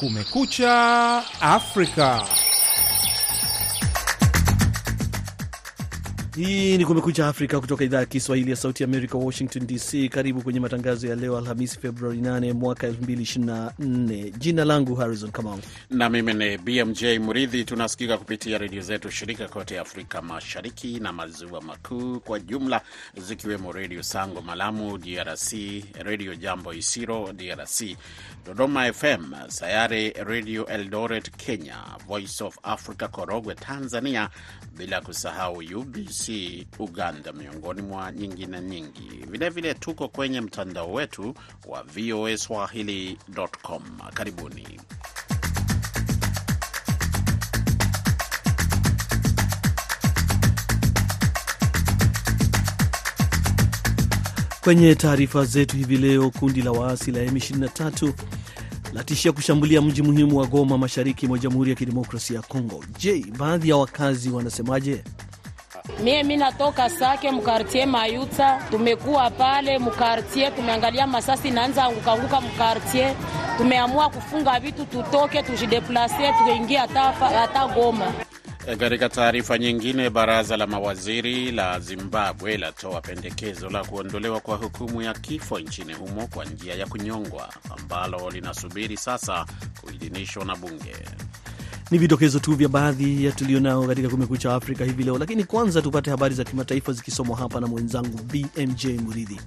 Kumekucha Afrika. Hii ni Kumekucha Afrika kutoka idhaa ya Kiswahili ya Sauti Amerika, Washington DC. Karibu kwenye matangazo ya leo Alhamisi, Februari 8 mwaka 2024. Jina langu Harrison Kamau na mimi ni BMJ Muridhi. Tunasikika kupitia redio zetu shirika kote Afrika Mashariki na Maziwa Makuu kwa jumla, zikiwemo Redio Sango Malamu DRC, Redio Jambo Isiro DRC, Dodoma FM, Sayare Redio Eldoret Kenya, Voice of Africa Korogwe Tanzania, bila kusahau UBC Uganda, miongoni mwa nyingine nyingi. Vilevile vile tuko kwenye mtandao wetu wa VOA Swahili.com. Karibuni. Kwenye taarifa zetu hivi leo, kundi la waasi la M23 latishia kushambulia mji muhimu wa Goma, mashariki mwa Jamhuri ya Kidemokrasia ya Kongo. Je, baadhi ya wakazi wanasemaje? Mie mi natoka Sake mkartie Mayuta, tumekuwa pale mkartie, tumeangalia masasi naanza angukanguka mkartie, tumeamua kufunga vitu tutoke, tujideplase tuingia hata Goma. Katika taarifa nyingine, baraza la mawaziri la Zimbabwe latoa pendekezo la kuondolewa kwa hukumu ya kifo nchini humo kwa njia ya kunyongwa ambalo linasubiri sasa kuidhinishwa na bunge. Ni vidokezo tu vya baadhi ya tulionao katika Kumekucha Afrika hivi leo, lakini kwanza tupate habari za kimataifa zikisomwa hapa na mwenzangu BMJ Muridhi.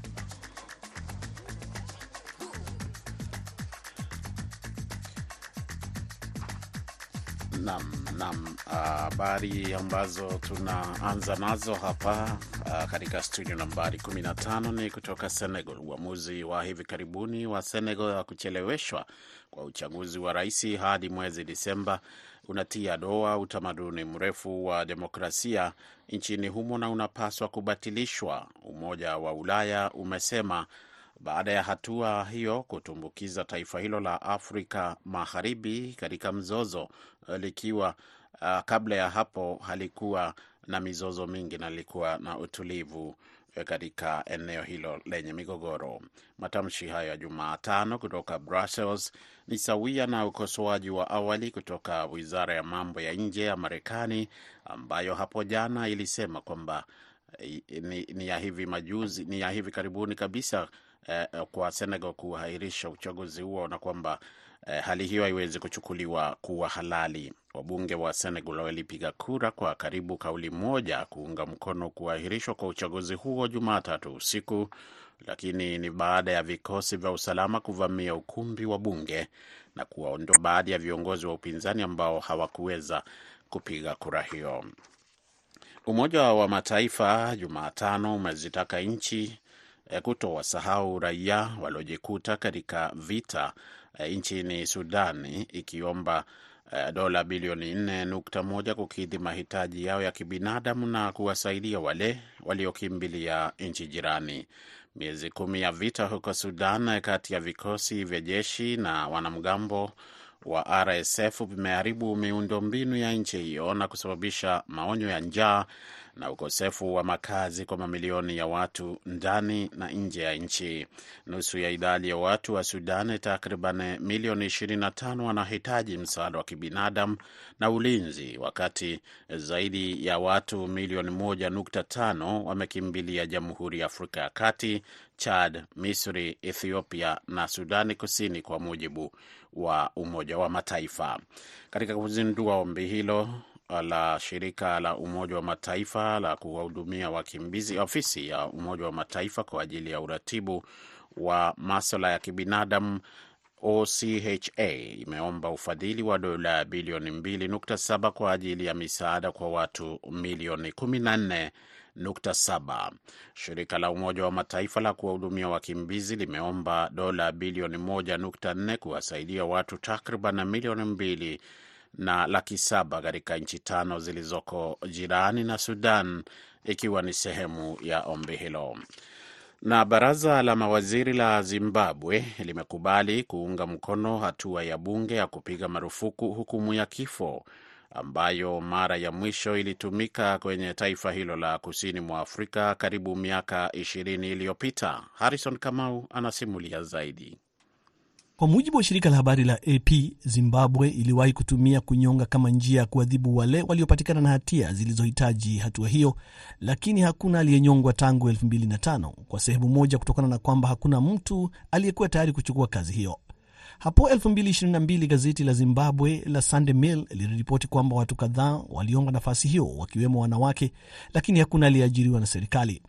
Nam nam, habari ambazo tunaanza nazo hapa uh, katika studio nambari 15 ni kutoka Senegal. Uamuzi wa hivi karibuni wa Senegal wa kucheleweshwa kwa uchaguzi wa rais hadi mwezi Disemba unatia doa utamaduni mrefu wa demokrasia nchini humo na unapaswa kubatilishwa, Umoja wa Ulaya umesema baada ya hatua hiyo kutumbukiza taifa hilo la Afrika Magharibi katika mzozo likiwa uh, kabla ya hapo halikuwa na mizozo mingi na lilikuwa na utulivu katika eneo hilo lenye migogoro. Matamshi hayo ya Jumatano kutoka Brussels ni sawia na ukosoaji wa awali kutoka wizara ya mambo ya nje ya Marekani ambayo hapo jana ilisema kwamba ni, ni ya hivi majuzi, ni ya hivi karibuni kabisa eh, kwa Senegal kuahirisha uchaguzi huo na kwamba eh, hali hiyo haiwezi kuchukuliwa kuwa halali. Wabunge wa Senegal walipiga kura kwa karibu kauli moja kuunga mkono kuahirishwa kwa uchaguzi huo Jumatatu usiku, lakini ni baada ya vikosi vya usalama kuvamia ukumbi wa bunge na kuwaondoa baadhi ya viongozi wa upinzani ambao hawakuweza kupiga kura hiyo. Umoja wa Mataifa Jumatano umezitaka nchi kutowasahau raia waliojikuta katika vita nchini Sudani, ikiomba dola bilioni 4.1 kukidhi mahitaji yao ya kibinadamu na kuwasaidia wale waliokimbilia nchi jirani. Miezi kumi ya vita huko Sudan kati ya vikosi vya jeshi na wanamgambo wa RSF vimeharibu miundo mbinu ya nchi hiyo na kusababisha maonyo ya njaa na ukosefu wa makazi kwa mamilioni ya watu ndani na nje ya nchi. Nusu ya idadi ya watu wa Sudan, takriban milioni 25, wanahitaji msaada wa kibinadamu na ulinzi, wakati zaidi ya watu milioni 1.5 wamekimbilia Jamhuri ya Afrika ya Kati, Chad, Misri, Ethiopia na Sudani Kusini, kwa mujibu wa Umoja wa Mataifa. Katika kuzindua ombi hilo la shirika la Umoja wa Mataifa la kuwahudumia wakimbizi, ofisi ya Umoja wa Mataifa kwa ajili ya uratibu wa maswala ya kibinadamu OCHA imeomba ufadhili wa dola bilioni 2.7 kwa ajili ya misaada kwa watu milioni 14.7. Shirika la Umoja wa Mataifa la kuwahudumia wakimbizi limeomba dola bilioni 1.4 kuwasaidia watu takriban milioni mbili na laki saba katika nchi tano zilizoko jirani na Sudan, ikiwa ni sehemu ya ombi hilo. Na baraza la mawaziri la Zimbabwe limekubali kuunga mkono hatua ya bunge ya kupiga marufuku hukumu ya kifo ambayo mara ya mwisho ilitumika kwenye taifa hilo la kusini mwa Afrika karibu miaka ishirini iliyopita. Harrison Kamau anasimulia zaidi. Kwa mujibu wa shirika la habari la AP, Zimbabwe iliwahi kutumia kunyonga kama njia ya kuadhibu wale waliopatikana na hatia zilizohitaji hatua hiyo, lakini hakuna aliyenyongwa tangu 2005 kwa sehemu moja, kutokana na kwamba hakuna mtu aliyekuwa tayari kuchukua kazi hiyo. Hapo 2022 gazeti la Zimbabwe la Sunday Mail liliripoti kwamba watu kadhaa waliomba nafasi hiyo, wakiwemo wanawake, lakini hakuna aliyeajiriwa na serikali.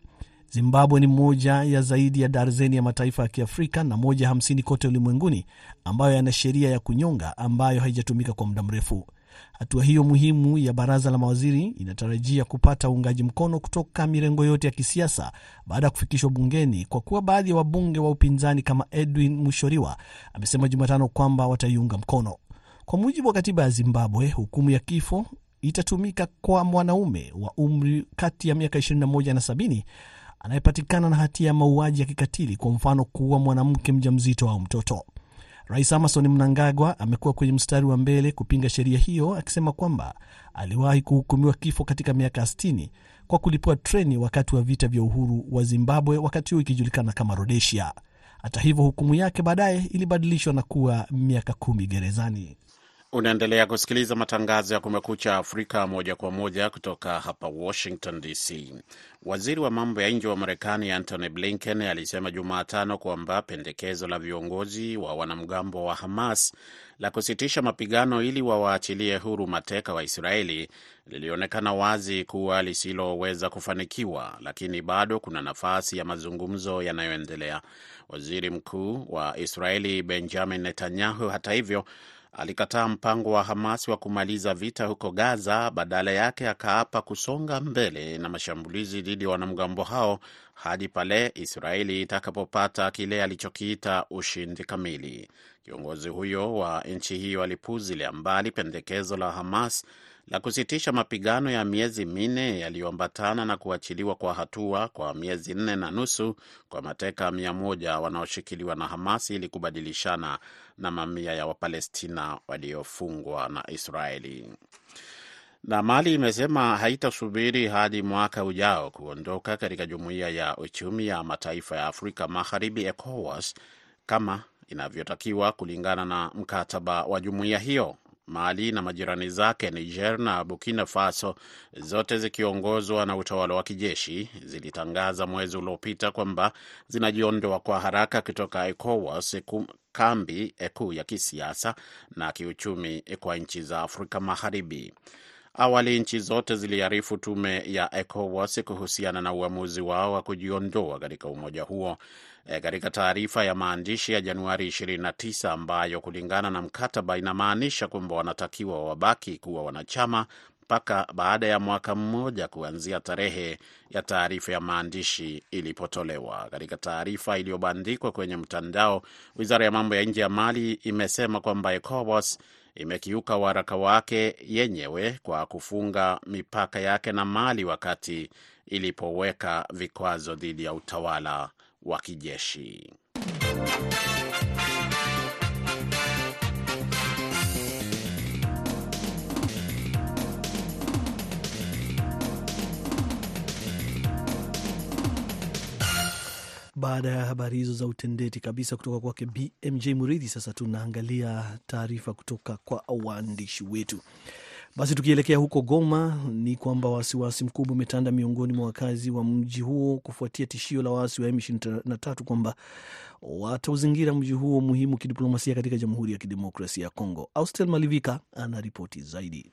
Zimbabwe ni moja ya zaidi ya darzeni ya mataifa ya Kiafrika na moja hamsini kote ulimwenguni ambayo yana sheria ya kunyonga ambayo haijatumika kwa muda mrefu. Hatua hiyo muhimu ya baraza la mawaziri inatarajia kupata uungaji mkono kutoka mirengo yote ya kisiasa baada ya kufikishwa bungeni, kwa kuwa baadhi ya wabunge wa upinzani kama Edwin Mushoriwa amesema Jumatano kwamba wataiunga mkono. Kwa mujibu wa katiba ya Zimbabwe, hukumu ya kifo itatumika kwa mwanaume wa umri kati ya miaka 21 na 70 anayepatikana na hatia ya mauaji ya kikatili, kwa mfano kuua mwanamke mjamzito au mtoto. Rais Emmerson Mnangagwa amekuwa kwenye mstari wa mbele kupinga sheria hiyo, akisema kwamba aliwahi kuhukumiwa kifo katika miaka 60 kwa kulipua treni wakati wa vita vya uhuru wa Zimbabwe, wakati huo ikijulikana kama Rhodesia. Hata hivyo, hukumu yake baadaye ilibadilishwa na kuwa miaka kumi gerezani. Unaendelea kusikiliza matangazo ya Kumekucha Afrika moja kwa moja kutoka hapa Washington DC. Waziri wa mambo ya nje wa Marekani Antony Blinken alisema Jumatano kwamba pendekezo la viongozi wa wanamgambo wa Hamas la kusitisha mapigano ili wawaachilie huru mateka wa Israeli lilionekana wazi kuwa lisiloweza kufanikiwa, lakini bado kuna nafasi ya mazungumzo yanayoendelea. Waziri Mkuu wa Israeli Benjamin Netanyahu, hata hivyo alikataa mpango wa Hamas wa kumaliza vita huko Gaza. Badala yake akaapa kusonga mbele na mashambulizi dhidi ya wanamgambo hao hadi pale Israeli itakapopata kile alichokiita ushindi kamili. Kiongozi huyo wa nchi hiyo alipuzilia mbali pendekezo la Hamas la kusitisha mapigano ya miezi minne yaliyoambatana na kuachiliwa kwa hatua kwa miezi nne na nusu kwa mateka mia moja wanaoshikiliwa na Hamas ili kubadilishana na mamia ya Wapalestina waliofungwa na Israeli. Na Mali imesema haitasubiri hadi mwaka ujao kuondoka katika jumuiya ya uchumi ya mataifa ya Afrika Magharibi, ECOWAS, kama inavyotakiwa kulingana na mkataba wa jumuiya hiyo. Mali na majirani zake Niger na Burkina Faso, zote zikiongozwa na utawala wa kijeshi, zilitangaza mwezi uliopita kwamba zinajiondoa kwa haraka kutoka ECOWAS, kambi kuu ya kisiasa na kiuchumi kwa nchi za Afrika Magharibi. Awali nchi zote ziliarifu tume ya ECOWAS kuhusiana na uamuzi wao wa kujiondoa katika umoja huo e, katika taarifa ya maandishi ya Januari 29 ambayo kulingana na mkataba inamaanisha kwamba wanatakiwa wabaki kuwa wanachama mpaka baada ya mwaka mmoja kuanzia tarehe ya taarifa ya maandishi ilipotolewa. Katika taarifa iliyobandikwa kwenye mtandao, wizara ya mambo ya nje ya Mali imesema kwamba ECOWAS imekiuka waraka wake yenyewe kwa kufunga mipaka yake na Mali wakati ilipoweka vikwazo dhidi ya utawala wa kijeshi. Baada ya habari hizo za utendeti kabisa kutoka kwake BMJ Muridhi, sasa tunaangalia taarifa kutoka kwa waandishi wetu. Basi tukielekea huko Goma, ni kwamba wasiwasi mkubwa umetanda miongoni mwa wakazi wa mji huo kufuatia tishio la waasi wa M23 kwamba watauzingira mji huo muhimu kidiplomasia katika Jamhuri ya Kidemokrasia ya Kongo. Austel Malivika ana ripoti zaidi.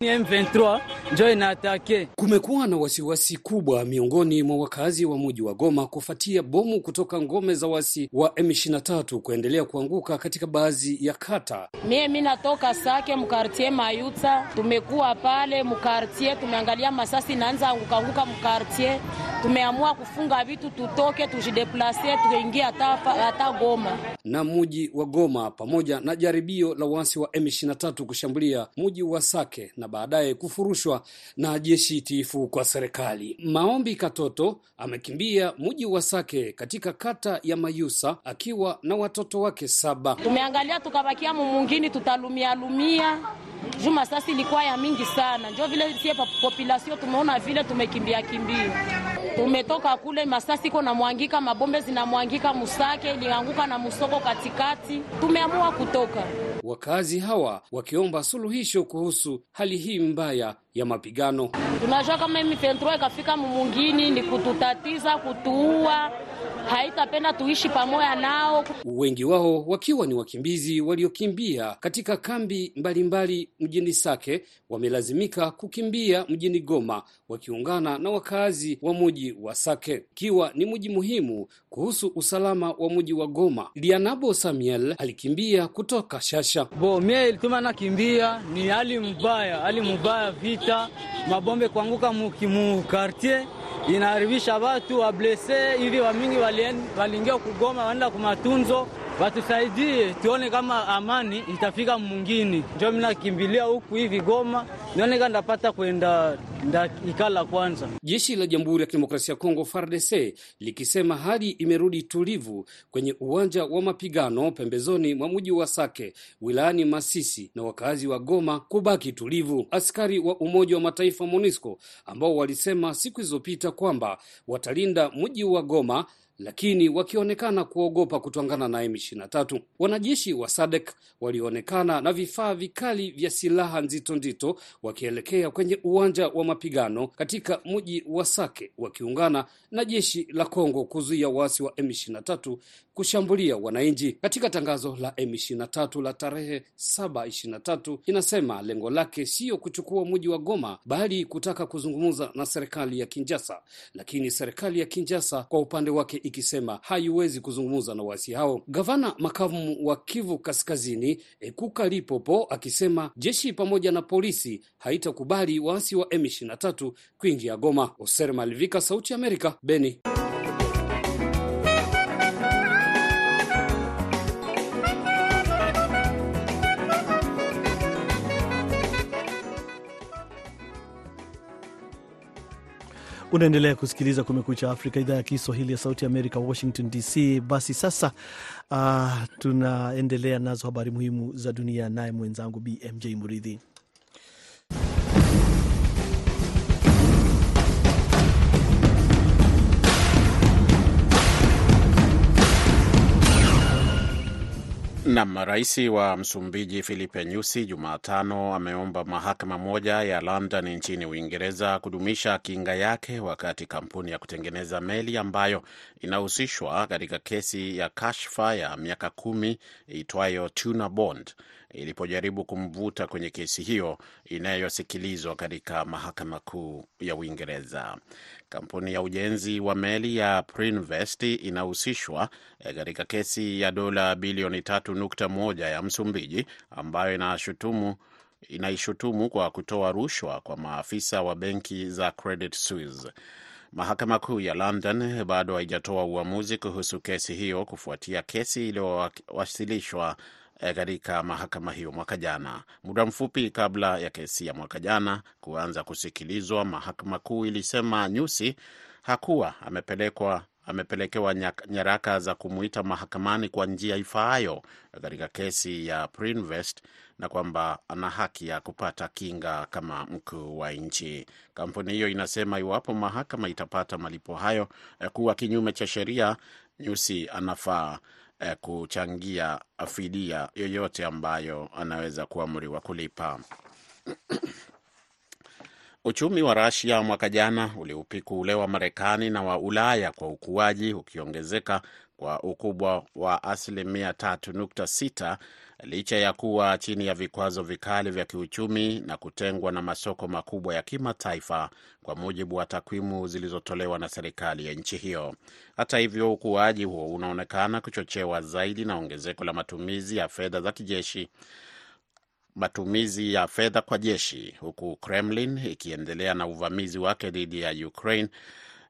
M23 njo inaatake. Kumekuwa na wasiwasi kubwa miongoni mwa wakazi wa mji wa Goma kufuatia bomu kutoka ngome za wasi wa M23 kuendelea kuanguka katika baadhi ya kata. Mie mi natoka Sake mkartie Mayuta, tumekuwa pale mkartie, tumeangalia masasi naanza angukaanguka anguka mkartie, tumeamua kufunga vitu tutoke, tujideplase tuingie hata Goma na muji wa Goma, pamoja na jaribio la wasi wa M23 kushambulia muji wa Sake na baadaye kufurushwa na jeshi tiifu kwa serikali. Maombi Katoto amekimbia muji wa Sake katika kata ya Mayusa akiwa na watoto wake saba. Tumeangalia tukabakia mumungini, tutalumia lumia juu masasi ilikuwa ya mingi sana, njo vile sie population tumeona vile tumekimbia kimbia. Tumetoka kule masasi iko namwangika, mabombe zinamwangika, Musake ilianguka na Musoko katikati, tumeamua kutoka. Wakazi hawa wakiomba suluhisho kuhusu hali hii mbaya ya mapigano. Tunajua kama M23 ikafika mumungini ni kututatiza, kutuua, haitapenda tuishi pamoja nao. Wengi wao wakiwa ni wakimbizi waliokimbia katika kambi mbalimbali mbali mjini Sake, wamelazimika kukimbia mjini Goma wakiungana na wakazi wa mji wa Sake, ikiwa ni mji muhimu kuhusu usalama wa mji wa Goma. Lianabo Samuel alikimbia kutoka Shasha. Bo mie ilituma nakimbia ni hali mbaya, hali mbaya, vita, mabombe kuanguka mukimu kartier inaharibisha watu wablese hivi, wamingi waliingia kugoma, waenda kumatunzo watusaidie tuone kama amani itafika mwingine. Njo minakimbilia huku hivi Goma nione kama ndapata kwenda ikala kwanza. Jeshi la Jamhuri ya Kidemokrasia ya Kongo FARDC likisema hali imerudi tulivu kwenye uwanja wa mapigano pembezoni mwa mji wa Sake wilayani Masisi, na wakazi wa Goma kubaki tulivu. Askari wa Umoja wa Mataifa MONUSCO ambao walisema siku zilizopita kwamba watalinda mji wa Goma lakini wakionekana kuogopa kutwangana na M23. Wanajeshi wa SADC walionekana na vifaa vikali vya silaha nzito nzito wakielekea kwenye uwanja wa mapigano katika mji wa Sake wakiungana na jeshi la Kongo kuzuia waasi wa M23 kushambulia wananchi. Katika tangazo la M23 la tarehe 7/23 inasema lengo lake siyo kuchukua mji wa Goma bali kutaka kuzungumza na serikali ya Kinjasa, lakini serikali ya Kinjasa kwa upande wake ikisema haiwezi kuzungumza na waasi hao. Gavana makamu wa Kivu Kaskazini Ekuka Lipopo akisema jeshi pamoja na polisi haitakubali waasi wa M23 kuingia Goma. Oser Malivika, Sauti ya Amerika, Beni. Unaendelea kusikiliza Kumekucha Afrika, idhaa ya Kiswahili ya Sauti Amerika, Washington DC. Basi sasa, uh, tunaendelea nazo habari muhimu za dunia, naye mwenzangu BMJ Muridhi. Nam, rais wa Msumbiji Filipe Nyusi Jumatano ameomba mahakama moja ya London nchini Uingereza kudumisha kinga yake wakati kampuni ya kutengeneza meli ambayo inahusishwa katika kesi ya kashfa ya miaka kumi itwayo Tuna Bond ilipojaribu kumvuta kwenye kesi hiyo inayosikilizwa katika mahakama kuu ya Uingereza. Kampuni ya ujenzi wa meli ya Prinvest inahusishwa katika kesi ya dola bilioni 3.1 ya Msumbiji ambayo inashutumu inaishutumu kwa kutoa rushwa kwa maafisa wa benki za Credit Suisse. Mahakama kuu ya London bado haijatoa uamuzi kuhusu kesi hiyo kufuatia kesi iliyowasilishwa katika mahakama hiyo mwaka jana. Muda mfupi kabla ya kesi ya mwaka jana kuanza kusikilizwa, mahakama kuu ilisema Nyusi hakuwa amepelekwa amepelekewa nyaraka za kumuita mahakamani kwa njia ifaayo katika kesi ya Prinvest na kwamba ana haki ya kupata kinga kama mkuu wa nchi. Kampuni hiyo inasema iwapo mahakama itapata malipo hayo kuwa kinyume cha sheria, Nyusi anafaa kuchangia fidia yoyote ambayo anaweza kuamriwa kulipa. Uchumi wa Rasia mwaka jana uliupiku ule wa Marekani na wa Ulaya kwa ukuaji ukiongezeka kwa ukubwa wa asilimia 3.6 licha ya kuwa chini ya vikwazo vikali vya kiuchumi na kutengwa na masoko makubwa ya kimataifa, kwa mujibu wa takwimu zilizotolewa na serikali ya nchi hiyo. Hata hivyo, ukuaji huo unaonekana kuchochewa zaidi na ongezeko la matumizi ya fedha za kijeshi matumizi ya fedha kwa jeshi, huku Kremlin ikiendelea na uvamizi wake dhidi ya Ukraine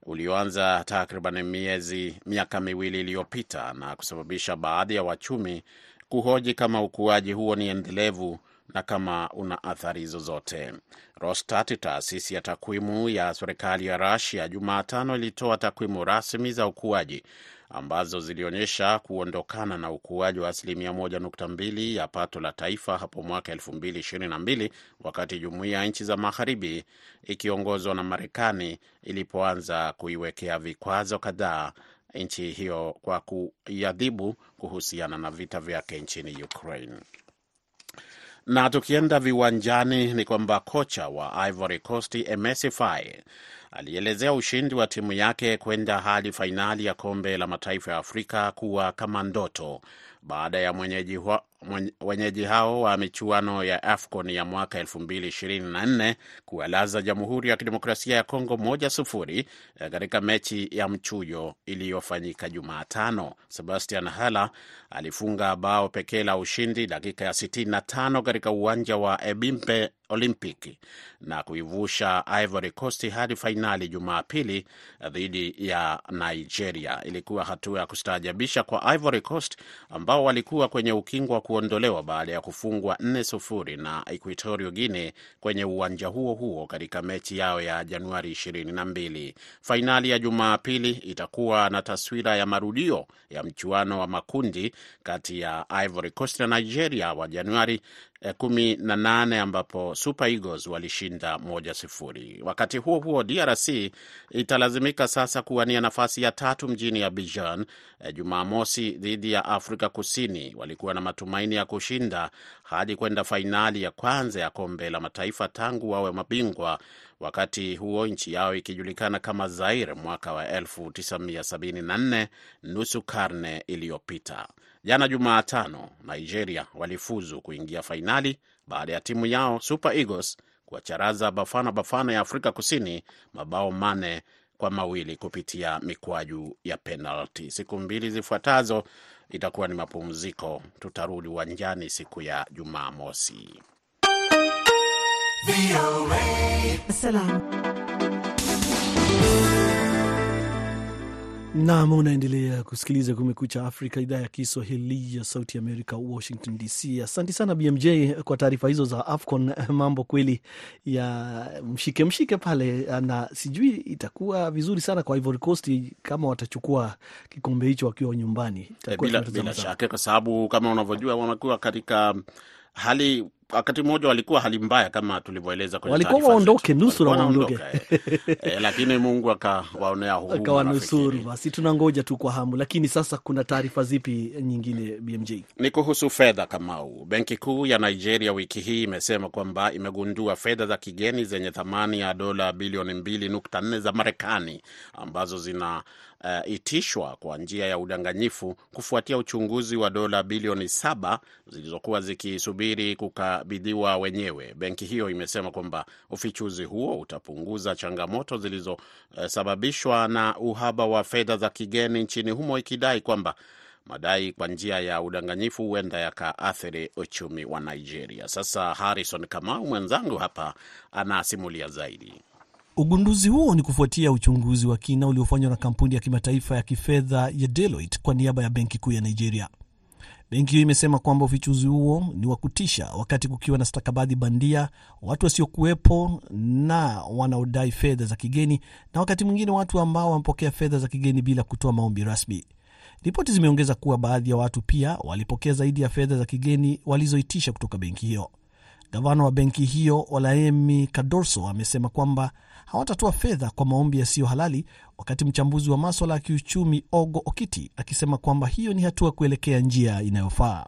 ulioanza takriban miezi miaka miwili iliyopita na kusababisha baadhi ya wachumi kuhoji kama ukuaji huo ni endelevu na kama una athari zozote. Rostat, taasisi ya takwimu ya serikali ya Rasia, Jumatano ilitoa takwimu rasmi za ukuaji ambazo zilionyesha kuondokana na ukuaji wa asilimia 1.2 ya pato la taifa hapo mwaka 2022 wakati jumuiya ya nchi za magharibi ikiongozwa na Marekani ilipoanza kuiwekea vikwazo kadhaa nchi hiyo kwa kuiadhibu kuhusiana na vita vyake nchini Ukraine. Na tukienda viwanjani ni kwamba kocha wa Ivory Coast Emesi Faye alielezea ushindi wa timu yake kwenda hadi fainali ya kombe la mataifa ya Afrika kuwa kama ndoto baada ya mwenyeji, wa, wenyeji hao wa michuano ya AFCON ya mwaka 2024 kuwalaza Jamhuri ya Kidemokrasia ya Kongo moja sufuri katika mechi ya mchujo iliyofanyika Jumatano. Sebastian Hala alifunga bao pekee la ushindi dakika ya 65 katika uwanja wa Ebimpe Olympic na kuivusha Ivory Coast hadi fainali Jumapili dhidi ya Nigeria. Ilikuwa hatua ya kustaajabisha kwa Ivory Coast ambao walikuwa kwenye ukingo wa kuondolewa baada ya kufungwa 4 sufuri na Equatorial Guinea kwenye uwanja huo huo katika mechi yao ya Januari 22. Fainali ya Jumapili itakuwa na taswira ya marudio ya mchuano wa makundi kati ya Ivory Coast na Nigeria wa Januari kumi na nane ambapo Super Eagles walishinda moja sifuri. Wakati huo huo, DRC italazimika sasa kuwania nafasi ya tatu mjini Abidjan Jumamosi dhidi ya Afrika Kusini. Walikuwa na matumaini ya kushinda hadi kwenda fainali ya kwanza ya kombe la mataifa tangu wawe mabingwa, wakati huo nchi yao ikijulikana kama Zaire mwaka wa 1974 nusu karne iliyopita. Jana Jumatano, Nigeria walifuzu kuingia fainali baada ya timu yao Super Eagles kuwacharaza Bafana Bafana ya Afrika Kusini mabao mane kwa mawili kupitia mikwaju ya penalti. Siku mbili zifuatazo itakuwa ni mapumziko, tutarudi uwanjani siku ya Jumamosi. Nam, unaendelea kusikiliza Kumekucha Afrika, idhaa ya Kiswahili ya Sauti Amerika, Washington DC. Asante sana BMJ kwa taarifa hizo za AFCON. Mambo kweli ya mshike mshike pale, na sijui itakuwa vizuri sana kwa Ivory Coast kama watachukua kikombe hicho wakiwa nyumbani. Bila, bila shaka, kwa sababu kama unavyojua wamekuwa katika hali wakati mmoja walikuwa hali mbaya kama tulivyoeleza kwenye walikuwa waondoke nusu na waondoke eh, lakini Mungu akawaonea huruma akawanusuru. Basi tunangoja tu kwa hamu. Lakini sasa kuna taarifa zipi nyingine BMJ? Ni kuhusu fedha. Kamau, benki kuu ya Nigeria wiki hii imesema kwamba imegundua fedha za kigeni zenye thamani ya dola bilioni mbili nukta nne za Marekani ambazo zina Uh, itishwa kwa njia ya udanganyifu kufuatia uchunguzi wa dola bilioni saba zilizokuwa zikisubiri kukabidhiwa wenyewe. Benki hiyo imesema kwamba ufichuzi huo utapunguza changamoto zilizosababishwa uh, na uhaba wa fedha za kigeni nchini humo, ikidai kwamba madai kwa njia ya udanganyifu huenda yakaathiri uchumi wa Nigeria. Sasa Harrison Kamau mwenzangu hapa anasimulia zaidi. Ugunduzi huo ni kufuatia uchunguzi wa kina uliofanywa na kampuni ya kimataifa ya kifedha ya Deloitte kwa niaba ya benki kuu ya Nigeria. Benki hiyo imesema kwamba ufichuzi huo ni wa kutisha, wakati kukiwa na stakabadhi bandia, watu wasiokuwepo na wanaodai fedha za kigeni, na wakati mwingine watu ambao wamepokea fedha za kigeni bila kutoa maombi rasmi. Ripoti zimeongeza kuwa baadhi ya watu pia walipokea zaidi ya fedha za kigeni walizoitisha kutoka benki hiyo. Gavana wa benki hiyo Olaemi Kadorso amesema kwamba hawatatoa fedha kwa maombi yasiyo halali, wakati mchambuzi wa maswala ya kiuchumi Ogo Okiti akisema kwamba hiyo ni hatua kuelekea njia inayofaa.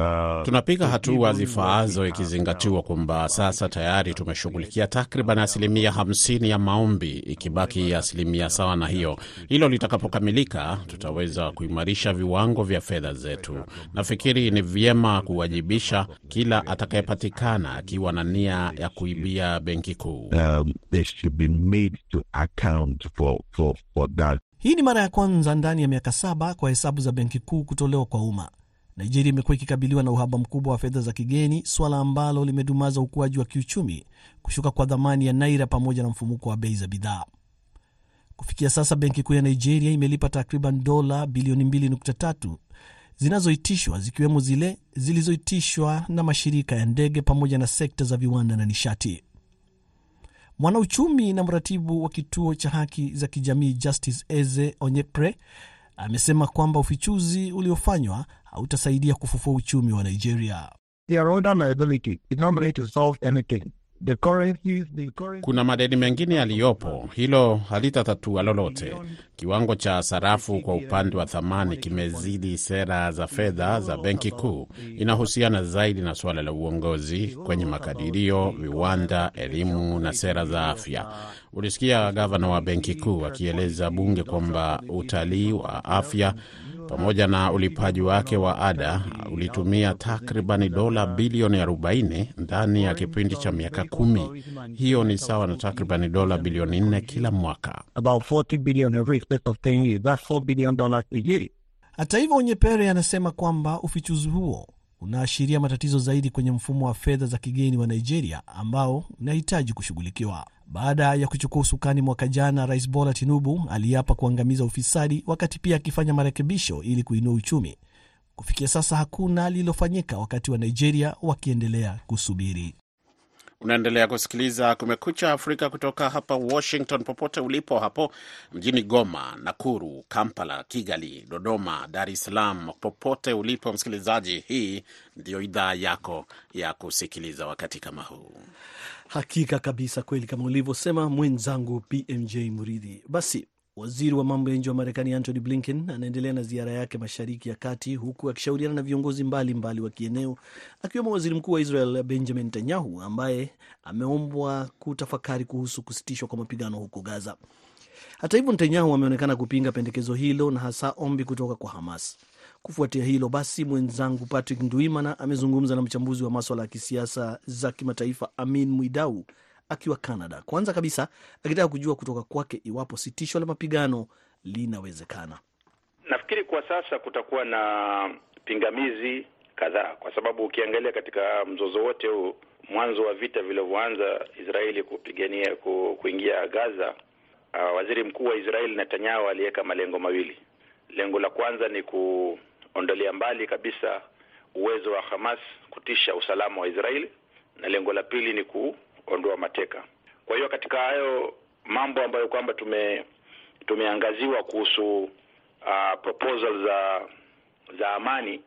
Uh, tunapiga hatua zifaazo ikizingatiwa kwamba sasa tayari tumeshughulikia takriban asilimia hamsini ya maombi, ikibaki asilimia sawa na hiyo. Hilo litakapokamilika, tutaweza kuimarisha viwango vya fedha zetu. Nafikiri ni vyema kuwajibisha kila atakayepatikana akiwa na nia ya kuibia benki kuu. Um, hii ni mara ya kwanza ndani ya miaka saba kwa hesabu za benki kuu kutolewa kwa umma. Nigeria imekuwa ikikabiliwa na uhaba mkubwa wa fedha za kigeni, suala ambalo limedumaza ukuaji wa kiuchumi, kushuka kwa dhamani ya naira pamoja na mfumuko wa bei za bidhaa. Kufikia sasa, benki kuu ya Nigeria imelipa takriban dola bilioni 2.3 zinazoitishwa, zikiwemo zile zilizoitishwa na mashirika ya ndege pamoja na sekta za viwanda na nishati. Mwanauchumi na mratibu wa kituo cha haki za kijamii Justice Eze Onyepre amesema kwamba ufichuzi uliofanywa hautasaidia kufufua uchumi wa Nigeria. Kuna madeni mengine yaliyopo, hilo halitatatua lolote. Kiwango cha sarafu kwa upande wa thamani kimezidi sera za fedha za benki kuu. Inahusiana zaidi na suala la uongozi kwenye makadirio, viwanda, elimu na sera za afya. Ulisikia gavana wa benki kuu akieleza bunge kwamba utalii wa afya pamoja na ulipaji wake wa ada ulitumia takribani dola bilioni 40 ndani ya kipindi cha miaka kumi. Hiyo ni sawa na takribani dola bilioni 4 kila mwaka. Hata hivyo, Onyepere anasema kwamba ufichuzi huo unaashiria matatizo zaidi kwenye mfumo wa fedha za kigeni wa Nigeria ambao unahitaji kushughulikiwa. Baada ya kuchukua usukani mwaka jana, Rais Bola Tinubu aliapa kuangamiza ufisadi, wakati pia akifanya marekebisho ili kuinua uchumi. Kufikia sasa hakuna lililofanyika, wakati wa Nigeria wakiendelea kusubiri. Unaendelea kusikiliza Kumekucha Afrika kutoka hapa Washington. Popote ulipo hapo mjini Goma, Nakuru, Kampala, Kigali, Dodoma, Dar es Salaam, popote ulipo msikilizaji, hii ndiyo idhaa yako ya kusikiliza wakati kama huu. Hakika kabisa, kweli kama ulivyosema mwenzangu PMJ Muridhi. Basi waziri wa mambo ya nje wa Marekani Antony Blinken anaendelea na ziara yake mashariki ya kati, huku akishauriana na viongozi mbalimbali wa kieneo, akiwemo waziri mkuu wa Israel Benjamin Netanyahu ambaye ameombwa kutafakari kuhusu kusitishwa kwa mapigano huko Gaza. Hata hivyo, Netanyahu ameonekana kupinga pendekezo hilo na hasa ombi kutoka kwa Hamas. Kufuatia hilo basi, mwenzangu Patrick Nduimana amezungumza na mchambuzi wa maswala ya kisiasa za kimataifa Amin Mwidau akiwa Canada. Kwanza kabisa akitaka kujua kutoka kwake iwapo sitisho la mapigano linawezekana. Nafikiri kwa sasa kutakuwa na pingamizi kadhaa, kwa sababu ukiangalia katika mzozo wote huu, mwanzo wa vita vilivyoanza Israeli kupigania ku, kuingia Gaza, uh, waziri mkuu wa Israeli Netanyahu aliweka malengo mawili. Lengo la kwanza ni kuondolea mbali kabisa uwezo wa Hamas kutisha usalama wa Israeli, na lengo la pili ni kuondoa mateka. Kwa hiyo katika hayo mambo ambayo kwamba tume tumeangaziwa kuhusu uh, proposal za za amani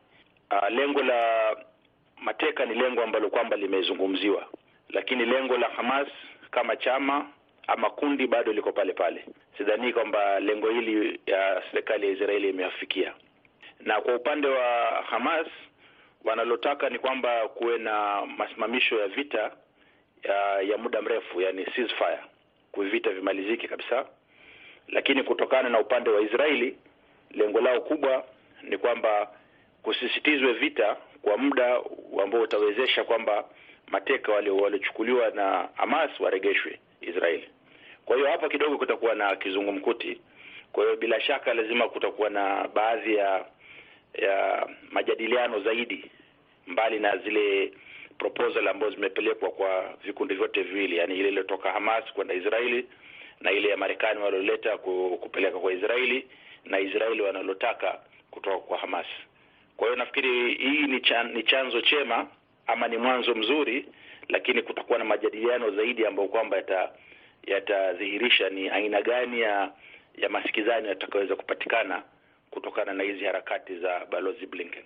uh, lengo la mateka ni lengo ambalo kwamba limezungumziwa, lakini lengo la Hamas kama chama ama kundi bado liko pale pale. Sidhani kwamba lengo hili ya serikali ya Israeli imeafikia. Na kwa upande wa Hamas wanalotaka ni kwamba kuwe na masimamisho ya vita ya, ya muda mrefu, yani ceasefire, vita vimalizike kabisa. Lakini kutokana na upande wa Israeli lengo lao kubwa ni kwamba kusisitizwe vita kwa muda ambao utawezesha kwamba mateka waliochukuliwa na Hamas waregeshwe Israeli. Kwa hiyo hapa kidogo kutakuwa na kizungumkuti. Kwa hiyo bila shaka lazima kutakuwa na baadhi ya ya majadiliano zaidi mbali na zile proposal ambazo zimepelekwa kwa vikundi vyote viwili, yani ile iliyotoka Hamas kwenda Israeli na ile ya Marekani walioleta kupeleka kwa Israeli na Israeli wanalotaka kutoka kwa Hamas. Kwa hiyo nafikiri hii ni, chan, ni chanzo chema ama ni mwanzo mzuri, lakini kutakuwa na majadiliano zaidi ambayo kwamba yata yatadhihirisha ni aina gani ya ya masikizano yatakayoweza kupatikana kutokana na hizi harakati za balozi Blinken.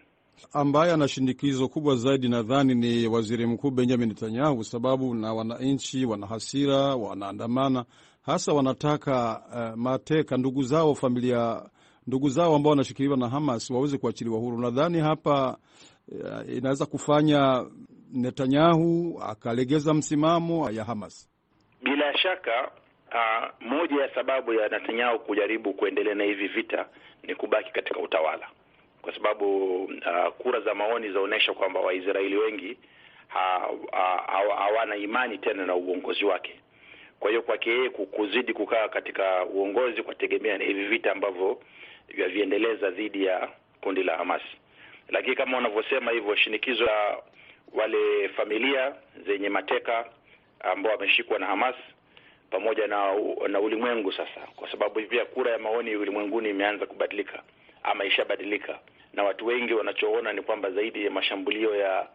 Ambaye ana shinikizo kubwa zaidi nadhani ni waziri mkuu Benjamin Netanyahu, sababu na wananchi wana hasira, wanaandamana, hasa wanataka uh, mateka ndugu zao, familia ndugu zao ambao wanashikiliwa na Hamas waweze kuachiliwa huru. Nadhani hapa uh, inaweza kufanya Netanyahu akalegeza msimamo ya Hamas. Bila shaka uh, moja ya sababu ya Netanyahu kujaribu kuendelea na hivi vita ni kubaki katika utawala, kwa sababu uh, kura za maoni zaonyesha kwamba Waisraeli wengi hawana ha, ha, imani tena na uongozi wake. Kwa hiyo kwake yeye kuzidi kukaa katika uongozi kwategemea na hivi vita ambavyo vyaviendeleza dhidi ya kundi la Hamas. Lakini kama unavyosema hivyo, shinikizo la wale familia zenye mateka ambao wameshikwa na Hamas pamoja na na ulimwengu sasa, kwa sababu pia kura ya maoni ulimwenguni imeanza kubadilika ama ishabadilika, na watu wengi wanachoona ni kwamba zaidi ya mashambulio ya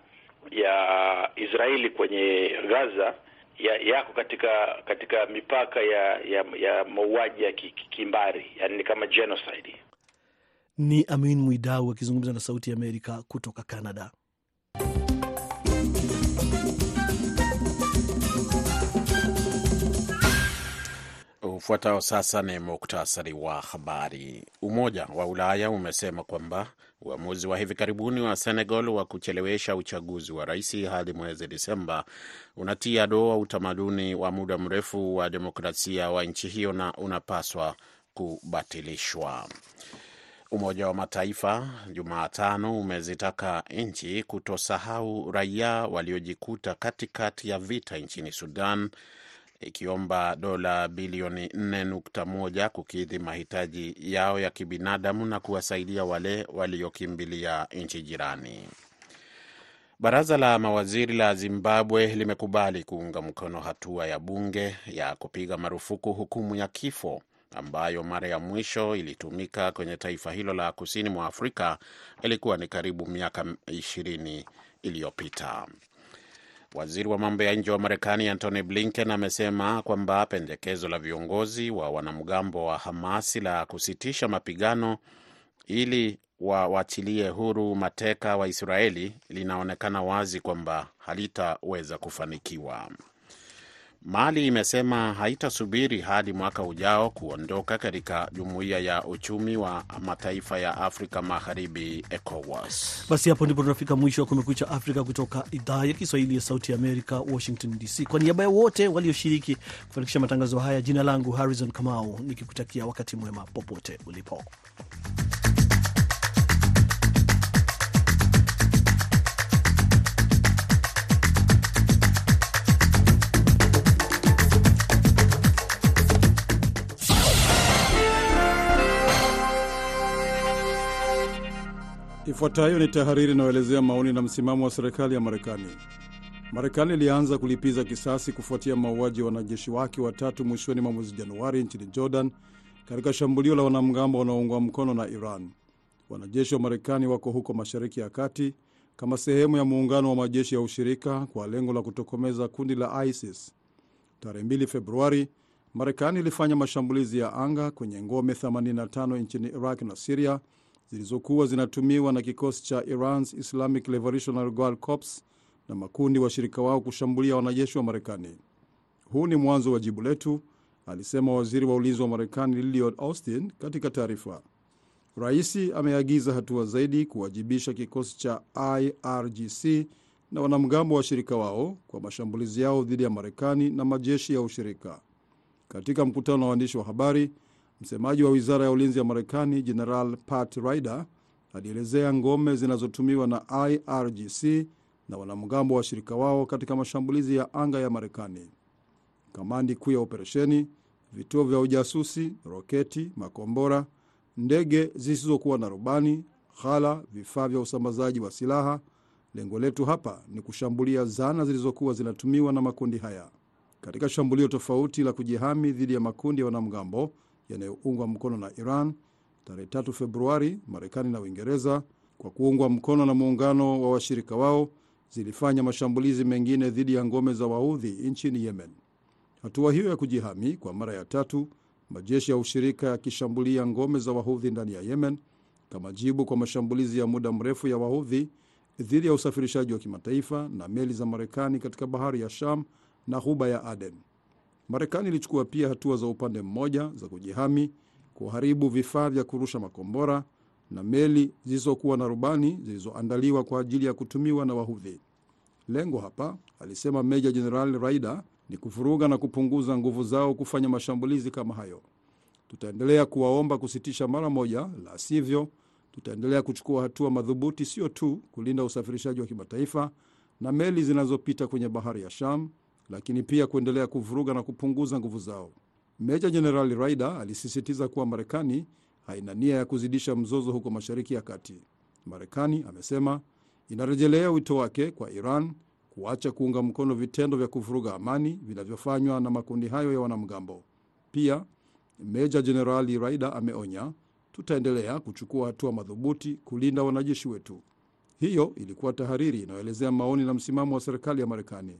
ya Israeli kwenye Gaza ya yako katika katika mipaka ya ya, ya mauaji ya kimbari, yani ni kama genocide. Ni Amin Mwidau akizungumza na Sauti ya Amerika kutoka Canada. Ufuatao sasa ni muktasari wa habari. Umoja wa Ulaya umesema kwamba uamuzi wa hivi karibuni wa Senegal wa kuchelewesha uchaguzi wa rais hadi mwezi Disemba unatia doa utamaduni wa muda mrefu wa demokrasia wa nchi hiyo na unapaswa kubatilishwa. Umoja wa Mataifa Jumatano umezitaka nchi kutosahau raia waliojikuta katikati ya vita nchini Sudan ikiomba dola bilioni 4.1 kukidhi mahitaji yao ya kibinadamu na kuwasaidia wale waliokimbilia nchi jirani. Baraza la mawaziri la Zimbabwe limekubali kuunga mkono hatua ya bunge ya kupiga marufuku hukumu ya kifo ambayo mara ya mwisho ilitumika kwenye taifa hilo la kusini mwa Afrika ilikuwa ni karibu miaka ishirini iliyopita. Waziri wa mambo ya nje wa Marekani Antony Blinken amesema kwamba pendekezo la viongozi wa wanamgambo wa Hamasi la kusitisha mapigano ili wawachilie huru mateka wa Israeli linaonekana wazi kwamba halitaweza kufanikiwa. Mali imesema haitasubiri hadi mwaka ujao kuondoka katika jumuiya ya uchumi wa mataifa ya Afrika Magharibi, ECOWAS. Basi hapo ndipo tunafika mwisho wa Kumekucha Afrika kutoka idhaa ya Kiswahili ya Sauti ya Amerika, Washington DC. Kwa niaba ya wote walioshiriki kufanikisha matangazo haya, jina langu Harrison Kamau, nikikutakia wakati mwema popote ulipo. Ifuatayo ni tahariri inayoelezea maoni na msimamo wa serikali ya Marekani. Marekani ilianza kulipiza kisasi kufuatia mauaji ya wanajeshi wake watatu mwishoni mwa mwezi Januari nchini Jordan, katika shambulio la wanamgambo wanaoungwa mkono na Iran. Wanajeshi wa Marekani wako huko Mashariki ya Kati kama sehemu ya muungano wa majeshi ya ushirika kwa lengo la kutokomeza kundi la ISIS. Tarehe 2 Februari, Marekani ilifanya mashambulizi ya anga kwenye ngome 85 nchini Iraq na Siria zilizokuwa zinatumiwa na kikosi cha Iran's Islamic Revolutionary Guard Corps na makundi washirika wao kushambulia wanajeshi wa Marekani. Huu ni mwanzo wa jibu letu, alisema waziri wa ulinzi wa Marekani Lloyd Austin katika taarifa. Raisi ameagiza hatua zaidi kuwajibisha kikosi cha IRGC na wanamgambo washirika wao kwa mashambulizi yao dhidi ya Marekani na majeshi ya ushirika. Katika mkutano wa waandishi wa habari, msemaji wa wizara ya ulinzi ya Marekani General Pat Ryder alielezea ngome zinazotumiwa na IRGC na wanamgambo washirika wao katika mashambulizi ya anga ya Marekani. Kamandi kuu ya operesheni, vituo vya ujasusi, roketi, makombora, ndege zisizokuwa na rubani, ghala, vifaa vya usambazaji wa silaha. Lengo letu hapa ni kushambulia zana zilizokuwa zinatumiwa na makundi haya. Katika shambulio tofauti la kujihami dhidi ya makundi ya wanamgambo yanayoungwa mkono na Iran tarehe 3 Februari, Marekani na Uingereza kwa kuungwa mkono na muungano wa washirika wao zilifanya mashambulizi mengine dhidi ya ngome za Waudhi nchini Yemen. Hatua hiyo ya kujihami kwa mara ya tatu, majeshi ya ushirika yakishambulia ngome za Wahudhi ndani ya Yemen kama jibu kwa mashambulizi ya muda mrefu ya Wahudhi dhidi ya usafirishaji wa kimataifa na meli za Marekani katika bahari ya Sham na ghuba ya Aden. Marekani ilichukua pia hatua za upande mmoja za kujihami, kuharibu vifaa vya kurusha makombora na meli zisizokuwa na rubani zilizoandaliwa kwa ajili ya kutumiwa na Wahudhi. Lengo hapa, alisema Meja Jenerali Raida, ni kuvuruga na kupunguza nguvu zao kufanya mashambulizi kama hayo. Tutaendelea kuwaomba kusitisha mara moja, la sivyo tutaendelea kuchukua hatua madhubuti, sio tu kulinda usafirishaji wa kimataifa na meli zinazopita kwenye bahari ya Sham, lakini pia kuendelea kuvuruga na kupunguza nguvu zao. Meja Jenerali Raida alisisitiza kuwa Marekani haina nia ya kuzidisha mzozo huko Mashariki ya Kati. Marekani, amesema, inarejelea wito wake kwa Iran kuacha kuunga mkono vitendo vya kuvuruga amani vinavyofanywa na makundi hayo ya wanamgambo. Pia Meja Jenerali Raida ameonya, tutaendelea kuchukua hatua madhubuti kulinda wanajeshi wetu. Hiyo ilikuwa tahariri inayoelezea maoni na msimamo wa serikali ya Marekani.